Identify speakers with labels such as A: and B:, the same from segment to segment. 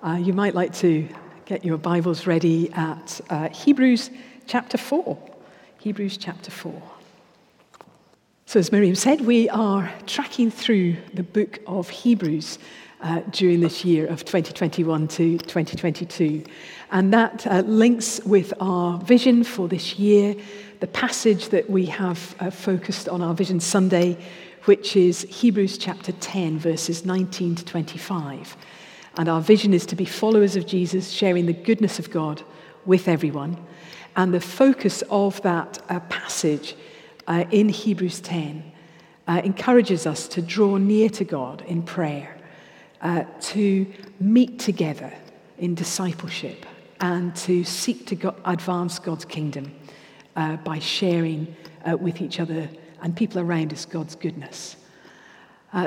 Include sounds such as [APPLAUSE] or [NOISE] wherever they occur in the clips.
A: Uh, you might like to get your Bibles ready at uh, Hebrews chapter 4. Hebrews chapter 4. So, as Miriam said, we are tracking through the book of Hebrews uh, during this year of 2021 to 2022. And that uh, links with our vision for this year, the passage that we have uh, focused on our Vision Sunday, which is Hebrews chapter 10, verses 19 to 25. And our vision is to be followers of Jesus, sharing the goodness of God with everyone. And the focus of that uh, passage uh, in Hebrews 10 uh, encourages us to draw near to God in prayer, uh, to meet together in discipleship, and to seek to go- advance God's kingdom uh, by sharing uh, with each other and people around us God's goodness.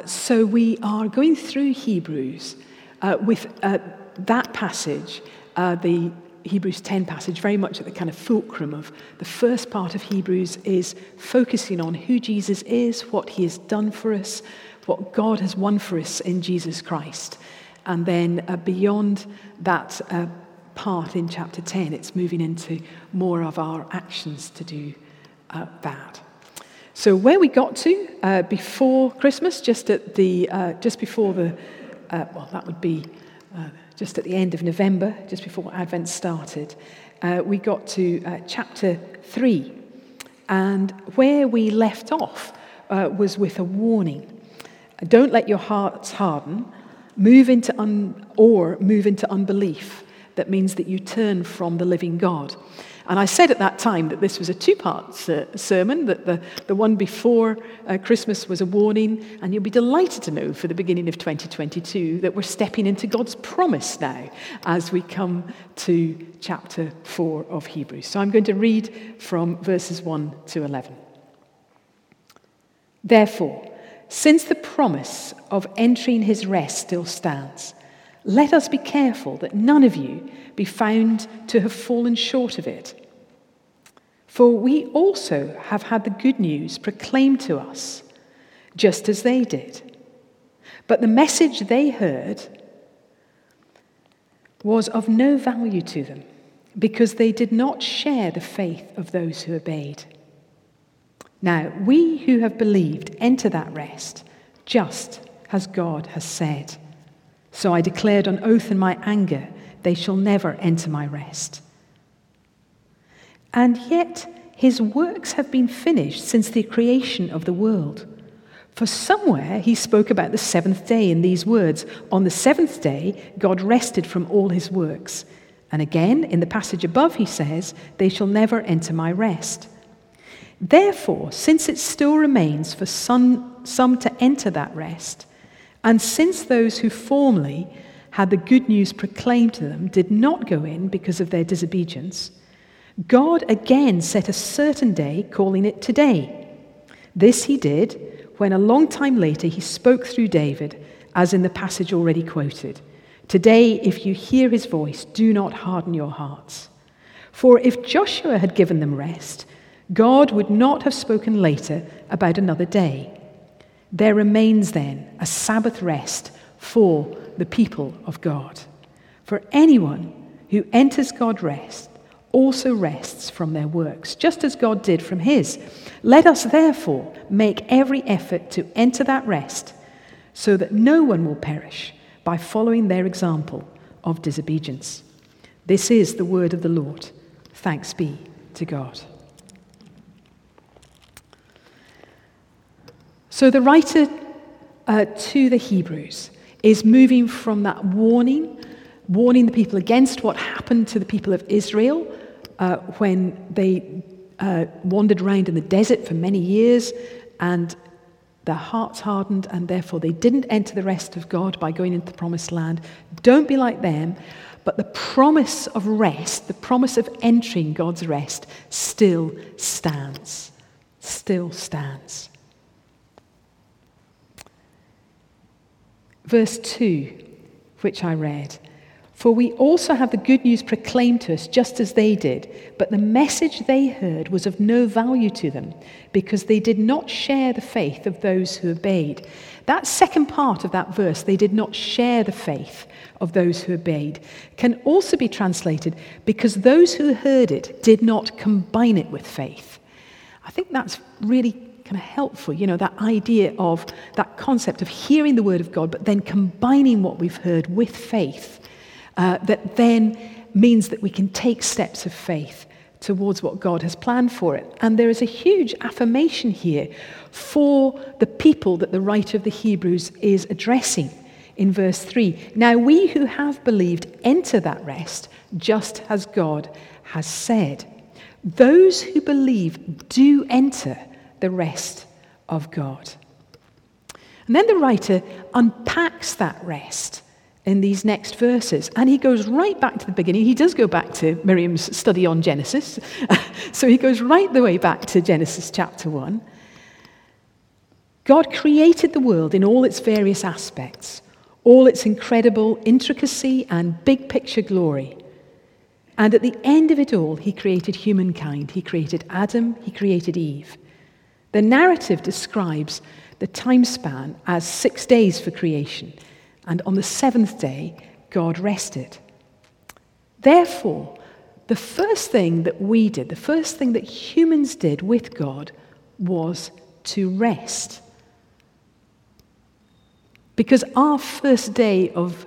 A: so we are going through Hebrews. Uh, with uh, that passage, uh, the Hebrews 10 passage, very much at the kind of fulcrum of the first part of Hebrews, is focusing on who Jesus is, what he has done for us, what God has won for us in Jesus Christ. And then uh, beyond that uh, part in chapter 10, it's moving into more of our actions to do uh, that. So where we got to uh, before Christmas, just at the uh, just before the uh, well, that would be uh, just at the end of November, just before Advent started, uh, we got to uh, chapter 3. And where we left off uh, was with a warning don't let your hearts harden, move into un- or move into unbelief. That means that you turn from the living God. And I said at that time that this was a two part sermon, that the, the one before uh, Christmas was a warning, and you'll be delighted to know for the beginning of 2022 that we're stepping into God's promise now as we come to chapter 4 of Hebrews. So I'm going to read from verses 1 to 11. Therefore, since the promise of entering his rest still stands, let us be careful that none of you be found to have fallen short of it. For we also have had the good news proclaimed to us, just as they did. But the message they heard was of no value to them because they did not share the faith of those who obeyed. Now, we who have believed enter that rest, just as God has said. So I declared on oath in my anger, they shall never enter my rest. And yet his works have been finished since the creation of the world. For somewhere he spoke about the seventh day in these words On the seventh day, God rested from all his works. And again, in the passage above, he says, They shall never enter my rest. Therefore, since it still remains for some, some to enter that rest, and since those who formerly had the good news proclaimed to them did not go in because of their disobedience, God again set a certain day, calling it today. This he did when a long time later he spoke through David, as in the passage already quoted. Today, if you hear his voice, do not harden your hearts. For if Joshua had given them rest, God would not have spoken later about another day. There remains then a Sabbath rest for the people of God. For anyone who enters God's rest also rests from their works, just as God did from his. Let us therefore make every effort to enter that rest, so that no one will perish by following their example of disobedience. This is the word of the Lord. Thanks be to God. So, the writer uh, to the Hebrews is moving from that warning, warning the people against what happened to the people of Israel uh, when they uh, wandered around in the desert for many years and their hearts hardened, and therefore they didn't enter the rest of God by going into the promised land. Don't be like them. But the promise of rest, the promise of entering God's rest, still stands. Still stands. Verse 2, which I read For we also have the good news proclaimed to us just as they did, but the message they heard was of no value to them because they did not share the faith of those who obeyed. That second part of that verse, they did not share the faith of those who obeyed, can also be translated because those who heard it did not combine it with faith. I think that's really kind of helpful, you know, that idea of that concept of hearing the word of God, but then combining what we've heard with faith uh, that then means that we can take steps of faith towards what God has planned for it. And there is a huge affirmation here for the people that the writer of the Hebrews is addressing in verse 3. Now, we who have believed enter that rest just as God has said. Those who believe do enter the rest of God. And then the writer unpacks that rest in these next verses. And he goes right back to the beginning. He does go back to Miriam's study on Genesis. [LAUGHS] so he goes right the way back to Genesis chapter 1. God created the world in all its various aspects, all its incredible intricacy and big picture glory. And at the end of it all, he created humankind. He created Adam, he created Eve. The narrative describes the time span as six days for creation and on the seventh day, God rested. Therefore, the first thing that we did, the first thing that humans did with God was to rest. Because our first day of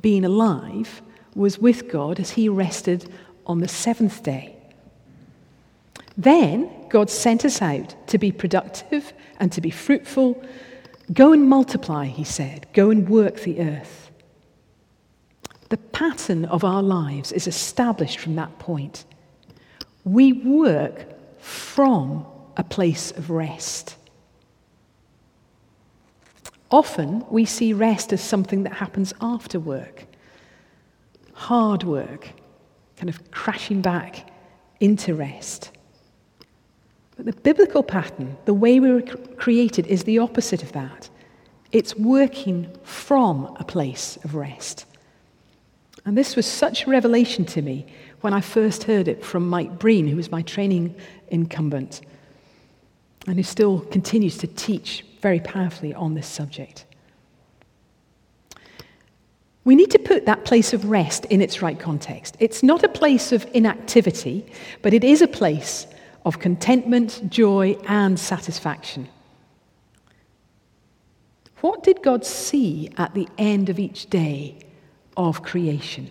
A: being alive was with God as He rested on the seventh day. Then God sent us out to be productive and to be fruitful Go and multiply, he said. Go and work the earth. The pattern of our lives is established from that point. We work from a place of rest. Often we see rest as something that happens after work, hard work, kind of crashing back into rest. But the biblical pattern, the way we were created, is the opposite of that. It's working from a place of rest. And this was such a revelation to me when I first heard it from Mike Breen, who was my training incumbent, and who still continues to teach very powerfully on this subject. We need to put that place of rest in its right context. It's not a place of inactivity, but it is a place of contentment, joy, and satisfaction. What did God see at the end of each day of creation?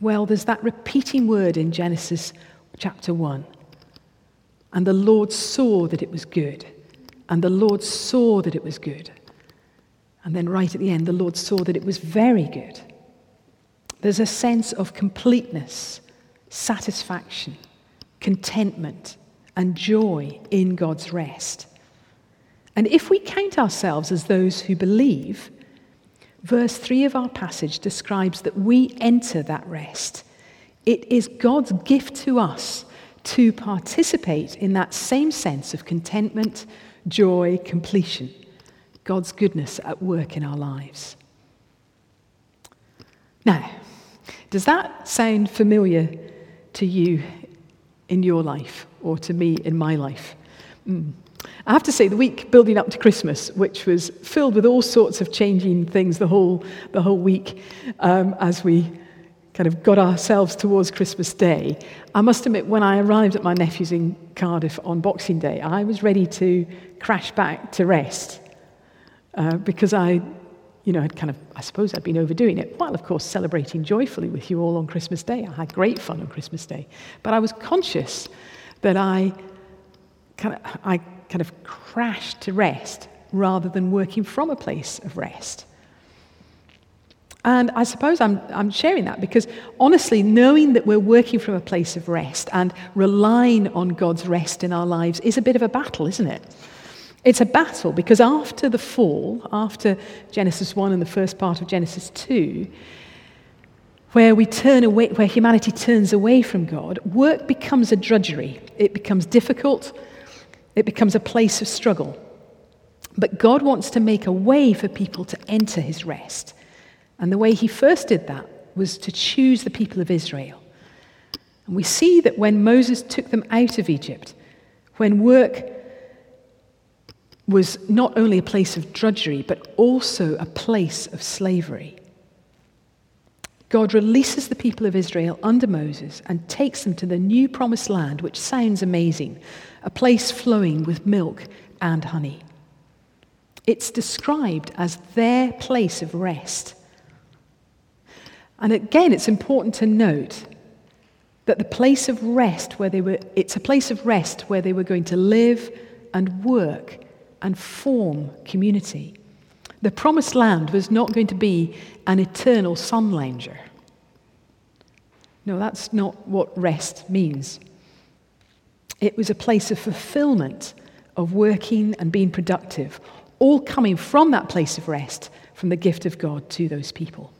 A: Well, there's that repeating word in Genesis chapter 1. And the Lord saw that it was good. And the Lord saw that it was good. And then, right at the end, the Lord saw that it was very good. There's a sense of completeness, satisfaction, contentment, and joy in God's rest. And if we count ourselves as those who believe, verse 3 of our passage describes that we enter that rest. It is God's gift to us to participate in that same sense of contentment, joy, completion, God's goodness at work in our lives. Now, does that sound familiar to you in your life or to me in my life. Mm. I have to say, the week building up to Christmas, which was filled with all sorts of changing things the whole, the whole week um, as we kind of got ourselves towards Christmas Day, I must admit, when I arrived at my nephew's in Cardiff on Boxing Day, I was ready to crash back to rest uh, because I you know, I'd kind of, I suppose I'd been overdoing it, while of course celebrating joyfully with you all on Christmas Day. I had great fun on Christmas Day. But I was conscious that I kind of, I kind of crashed to rest rather than working from a place of rest. And I suppose I'm, I'm sharing that because honestly, knowing that we're working from a place of rest and relying on God's rest in our lives is a bit of a battle, isn't it? It's a battle because after the fall, after Genesis 1 and the first part of Genesis 2, where we turn away, where humanity turns away from God, work becomes a drudgery. It becomes difficult. It becomes a place of struggle. But God wants to make a way for people to enter his rest. And the way he first did that was to choose the people of Israel. And we see that when Moses took them out of Egypt, when work was not only a place of drudgery, but also a place of slavery, God releases the people of Israel under Moses and takes them to the new promised land, which sounds amazing, a place flowing with milk and honey. It's described as their place of rest. And again, it's important to note that the place of rest where they were, it's a place of rest where they were going to live and work and form community. The promised land was not going to be an eternal sun lounger. No, that's not what rest means. It was a place of fulfillment, of working and being productive, all coming from that place of rest, from the gift of God to those people.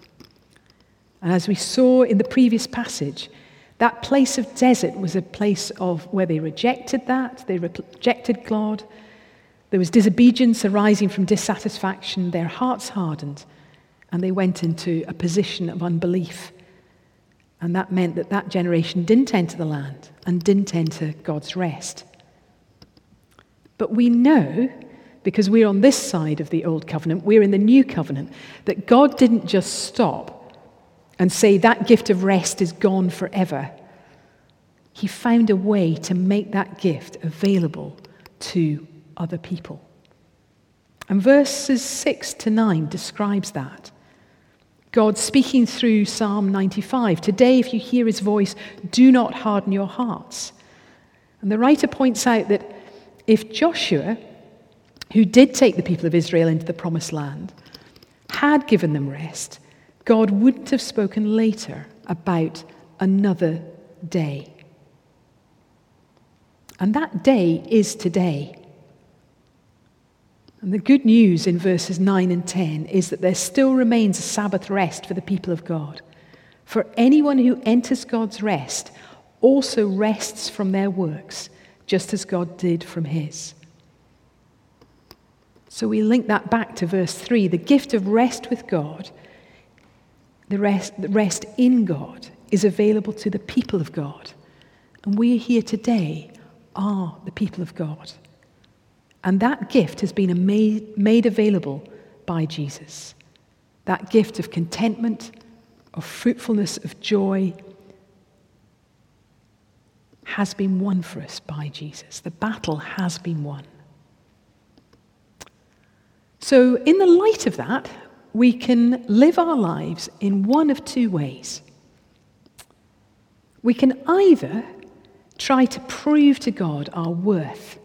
A: And as we saw in the previous passage, that place of desert was a place of where they rejected that, they rejected God. There was disobedience arising from dissatisfaction, their hearts hardened, and they went into a position of unbelief. And that meant that that generation didn't enter the land and didn't enter God's rest. But we know because we're on this side of the old covenant, we're in the new covenant, that God didn't just stop and say that gift of rest is gone forever. He found a way to make that gift available to other people. And verses 6 to 9 describes that. God speaking through Psalm 95 Today, if you hear his voice, do not harden your hearts. And the writer points out that if Joshua who did take the people of Israel into the promised land, had given them rest, God wouldn't have spoken later about another day. And that day is today. And the good news in verses 9 and 10 is that there still remains a Sabbath rest for the people of God. For anyone who enters God's rest also rests from their works, just as God did from his. So we link that back to verse 3 the gift of rest with God, the rest, the rest in God, is available to the people of God. And we here today are the people of God. And that gift has been made, available by Jesus. That gift of contentment, of fruitfulness, of joy, has been won for us by Jesus. The battle has been won. So, in the light of that, we can live our lives in one of two ways. We can either try to prove to God our worth,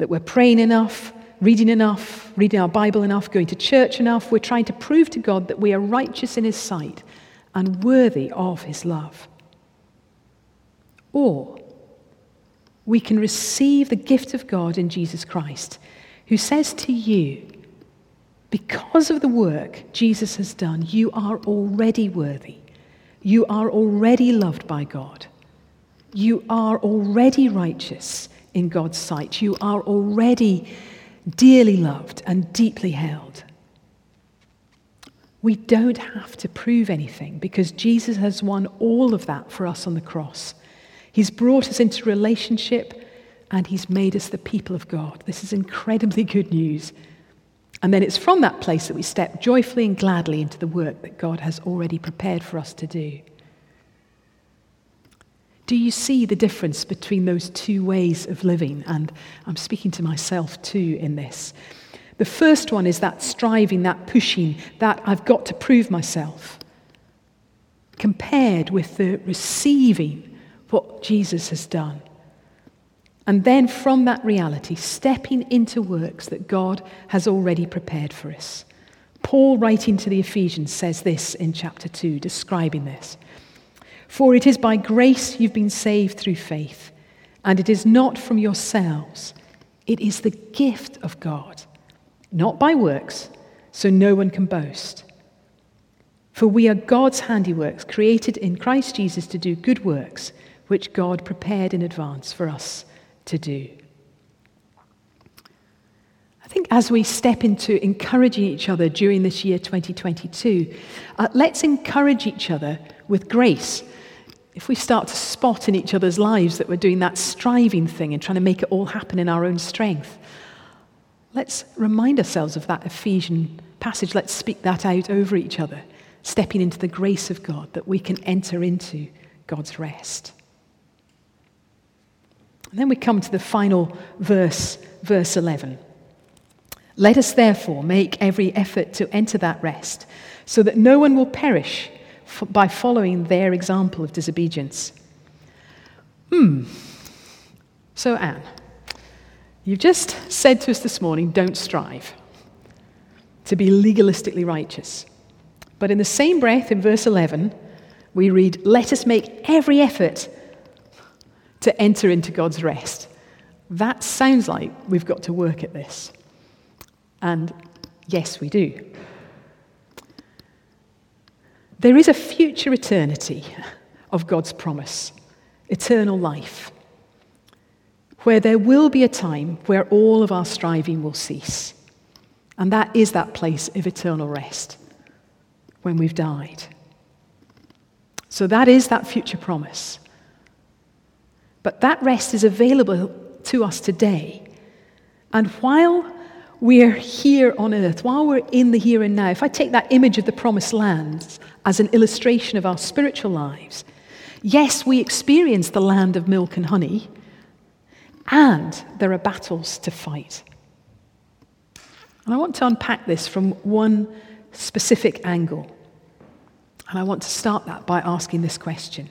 A: that we're praying enough, reading enough, reading our Bible enough, going to church enough. We're trying to prove to God that we are righteous in His sight and worthy of His love. Or we can receive the gift of God in Jesus Christ, who says to you, because of the work Jesus has done, you are already worthy. You are already loved by God. You are already righteous in God's sight. You are already dearly loved and deeply held. We don't have to prove anything because Jesus has won all of that for us on the cross. He's brought us into relationship and he's made us the people of God. This is incredibly good news. And then it's from that place that we step joyfully and gladly into the work that God has already prepared for us to do. Do you see the difference between those two ways of living? And I'm speaking to myself too in this. The first one is that striving, that pushing, that I've got to prove myself, compared with the receiving what Jesus has done. And then from that reality, stepping into works that God has already prepared for us. Paul, writing to the Ephesians, says this in chapter 2, describing this. For it is by grace you've been saved through faith, and it is not from yourselves. It is the gift of God, not by works, so no one can boast. For we are God's handiworks, created in Christ Jesus to do good works, which God prepared in advance for us to do. Think as we step into encouraging each other during this year 2022, uh, let's encourage each other with grace. If we start to spot in each other's lives that we're doing that striving thing and trying to make it all happen in our own strength, let's remind ourselves of that Ephesian passage. Let's speak that out over each other, stepping into the grace of God that we can enter into God's rest. And then we come to the final verse, verse 11. Let us therefore make every effort to enter that rest, so that no one will perish by following their example of disobedience. Hmm. So, Anne, you've just said to us this morning don't strive to be legalistically righteous. But in the same breath, in verse 11, we read, Let us make every effort to enter into God's rest. That sounds like we've got to work at this. And yes, we do. There is a future eternity of God's promise, eternal life, where there will be a time where all of our striving will cease. And that is that place of eternal rest when we've died. So that is that future promise. But that rest is available to us today. And while we're here on earth, while we're in the here and now, if I take that image of the promised land as an illustration of our spiritual lives, yes, we experience the land of milk and honey, and there are battles to fight. And I want to unpack this from one specific angle. And I want to start that by asking this question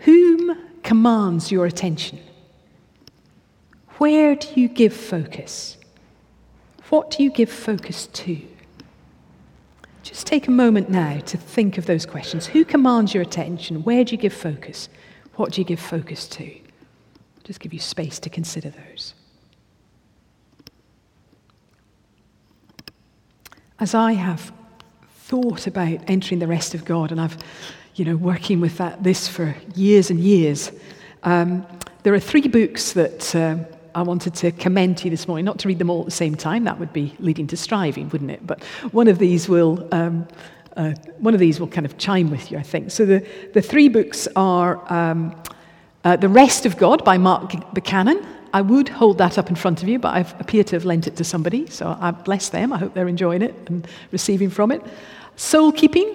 A: Whom commands your attention? Where do you give focus? What do you give focus to? Just take a moment now to think of those questions. Who commands your attention? Where do you give focus? What do you give focus to? Just give you space to consider those. As I have thought about entering the rest of God, and I've, you know, working with that, this for years and years, um, there are three books that uh, I wanted to commend to you this morning, not to read them all at the same time, that would be leading to striving, wouldn't it? But one of these will, um, uh, one of these will kind of chime with you, I think. So the, the three books are um, uh, The Rest of God by Mark Buchanan. I would hold that up in front of you, but I appear to have lent it to somebody, so I bless them. I hope they're enjoying it and receiving from it. Soul Keeping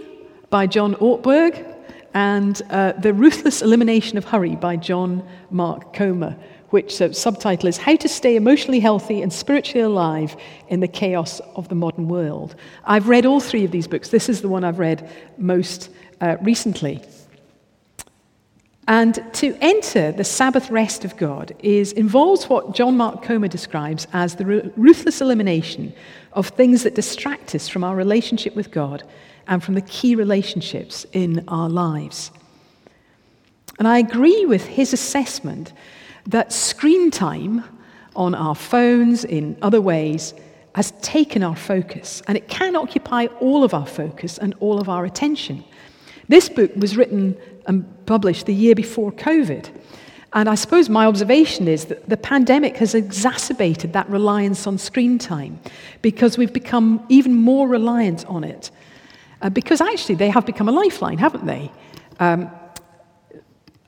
A: by John Ortberg, and uh, The Ruthless Elimination of Hurry by John Mark Comer which uh, subtitle is How to Stay Emotionally Healthy and Spiritually Alive in the Chaos of the Modern World. I've read all three of these books. This is the one I've read most uh, recently. And to enter the Sabbath rest of God is, involves what John Mark Comer describes as the ruthless elimination of things that distract us from our relationship with God and from the key relationships in our lives. And I agree with his assessment that screen time on our phones, in other ways, has taken our focus, and it can occupy all of our focus and all of our attention. This book was written and published the year before COVID. And I suppose my observation is that the pandemic has exacerbated that reliance on screen time because we've become even more reliant on it. Uh, because actually, they have become a lifeline, haven't they? Um,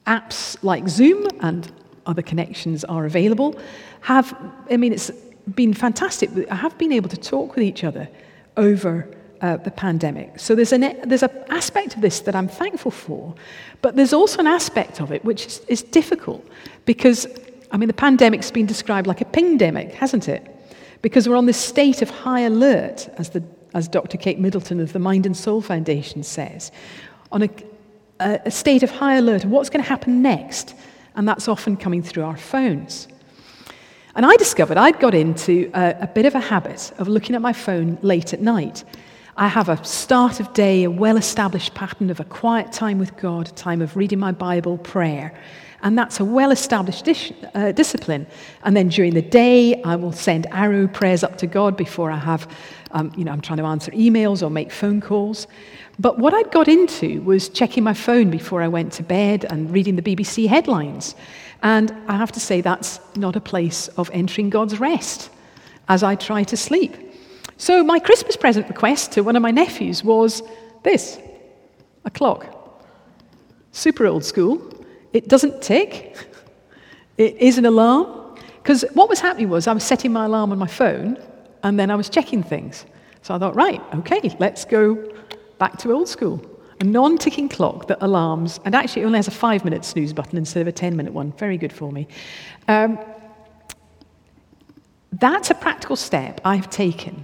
A: apps like Zoom and other connections are available, have, I mean, it's been fantastic. I have been able to talk with each other over uh, the pandemic. So there's an, there's an aspect of this that I'm thankful for, but there's also an aspect of it which is, is difficult because, I mean, the pandemic's been described like a pingdemic, hasn't it? Because we're on this state of high alert, as, the, as Dr. Kate Middleton of the Mind and Soul Foundation says, on a, a state of high alert of what's going to happen next and that's often coming through our phones. And I discovered I'd got into a, a, bit of a habit of looking at my phone late at night. I have a start of day, a well established pattern of a quiet time with God, a time of reading my Bible, prayer. And that's a well established dis- uh, discipline. And then during the day, I will send arrow prayers up to God before I have, um, you know, I'm trying to answer emails or make phone calls. But what I'd got into was checking my phone before I went to bed and reading the BBC headlines. And I have to say, that's not a place of entering God's rest. as I try to sleep. So, my Christmas present request to one of my nephews was this a clock. Super old school. It doesn't tick, it is an alarm. Because what was happening was I was setting my alarm on my phone and then I was checking things. So I thought, right, okay, let's go back to old school. A non ticking clock that alarms, and actually it only has a five minute snooze button instead of a 10 minute one. Very good for me. Um, that's a practical step I've taken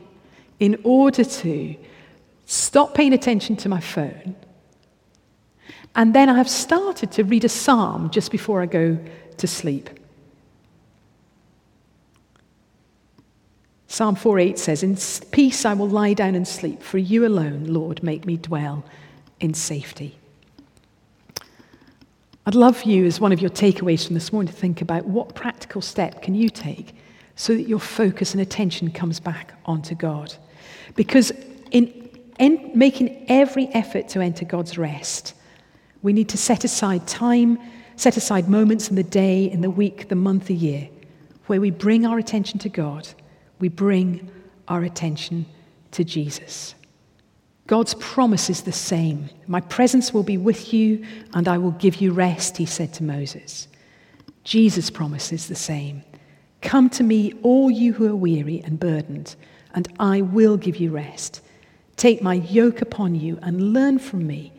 A: in order to stop paying attention to my phone. And then I have started to read a psalm just before I go to sleep. Psalm 4:8 says, In peace I will lie down and sleep, for you alone, Lord, make me dwell in safety. I'd love you, as one of your takeaways from this morning, to think about what practical step can you take so that your focus and attention comes back onto God. Because in, in making every effort to enter God's rest, we need to set aside time, set aside moments in the day, in the week, the month, the year, where we bring our attention to God, we bring our attention to Jesus. God's promise is the same. My presence will be with you, and I will give you rest, he said to Moses. Jesus' promise is the same. Come to me, all you who are weary and burdened, and I will give you rest. Take my yoke upon you and learn from me,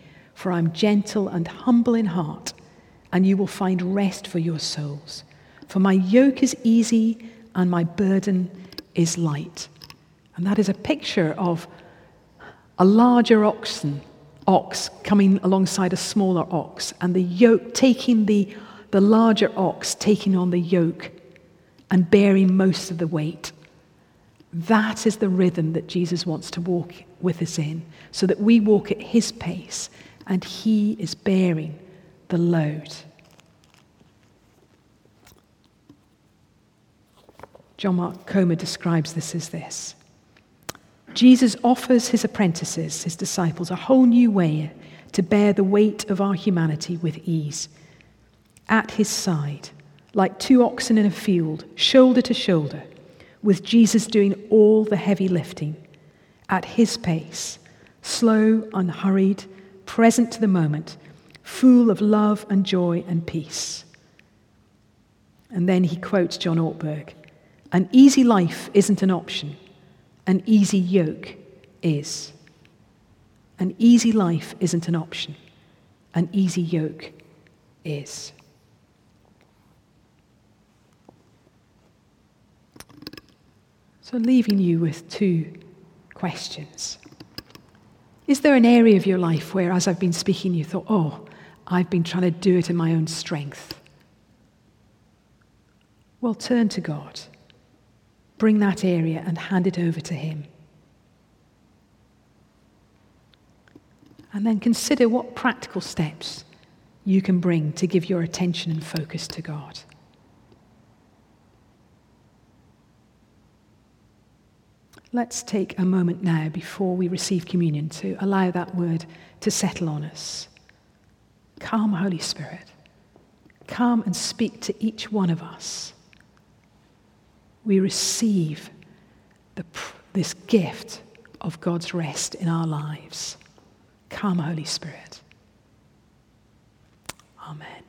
A: for I'm gentle and humble in heart, and you will find rest for your souls. For my yoke is easy and my burden is light. And that is a picture of a larger oxen, ox coming alongside a smaller ox, and the yoke taking the, the larger ox, taking on the yoke and bearing most of the weight. That is the rhythm that Jesus wants to walk with us in, so that we walk at his pace and he is bearing the load. John Mark Comer describes this as this Jesus offers his apprentices, his disciples, a whole new way to bear the weight of our humanity with ease. At his side, like two oxen in a field, shoulder to shoulder, with Jesus doing all the heavy lifting at his pace, slow, unhurried, present to the moment, full of love and joy and peace. And then he quotes John Ortberg An easy life isn't an option, an easy yoke is. An easy life isn't an option, an easy yoke is. So, leaving you with two questions. Is there an area of your life where, as I've been speaking, you thought, oh, I've been trying to do it in my own strength? Well, turn to God. Bring that area and hand it over to Him. And then consider what practical steps you can bring to give your attention and focus to God. Let's take a moment now before we receive communion to allow that word to settle on us. Come, Holy Spirit. Come and speak to each one of us. We receive the, this gift of God's rest in our lives. Come, Holy Spirit. Amen.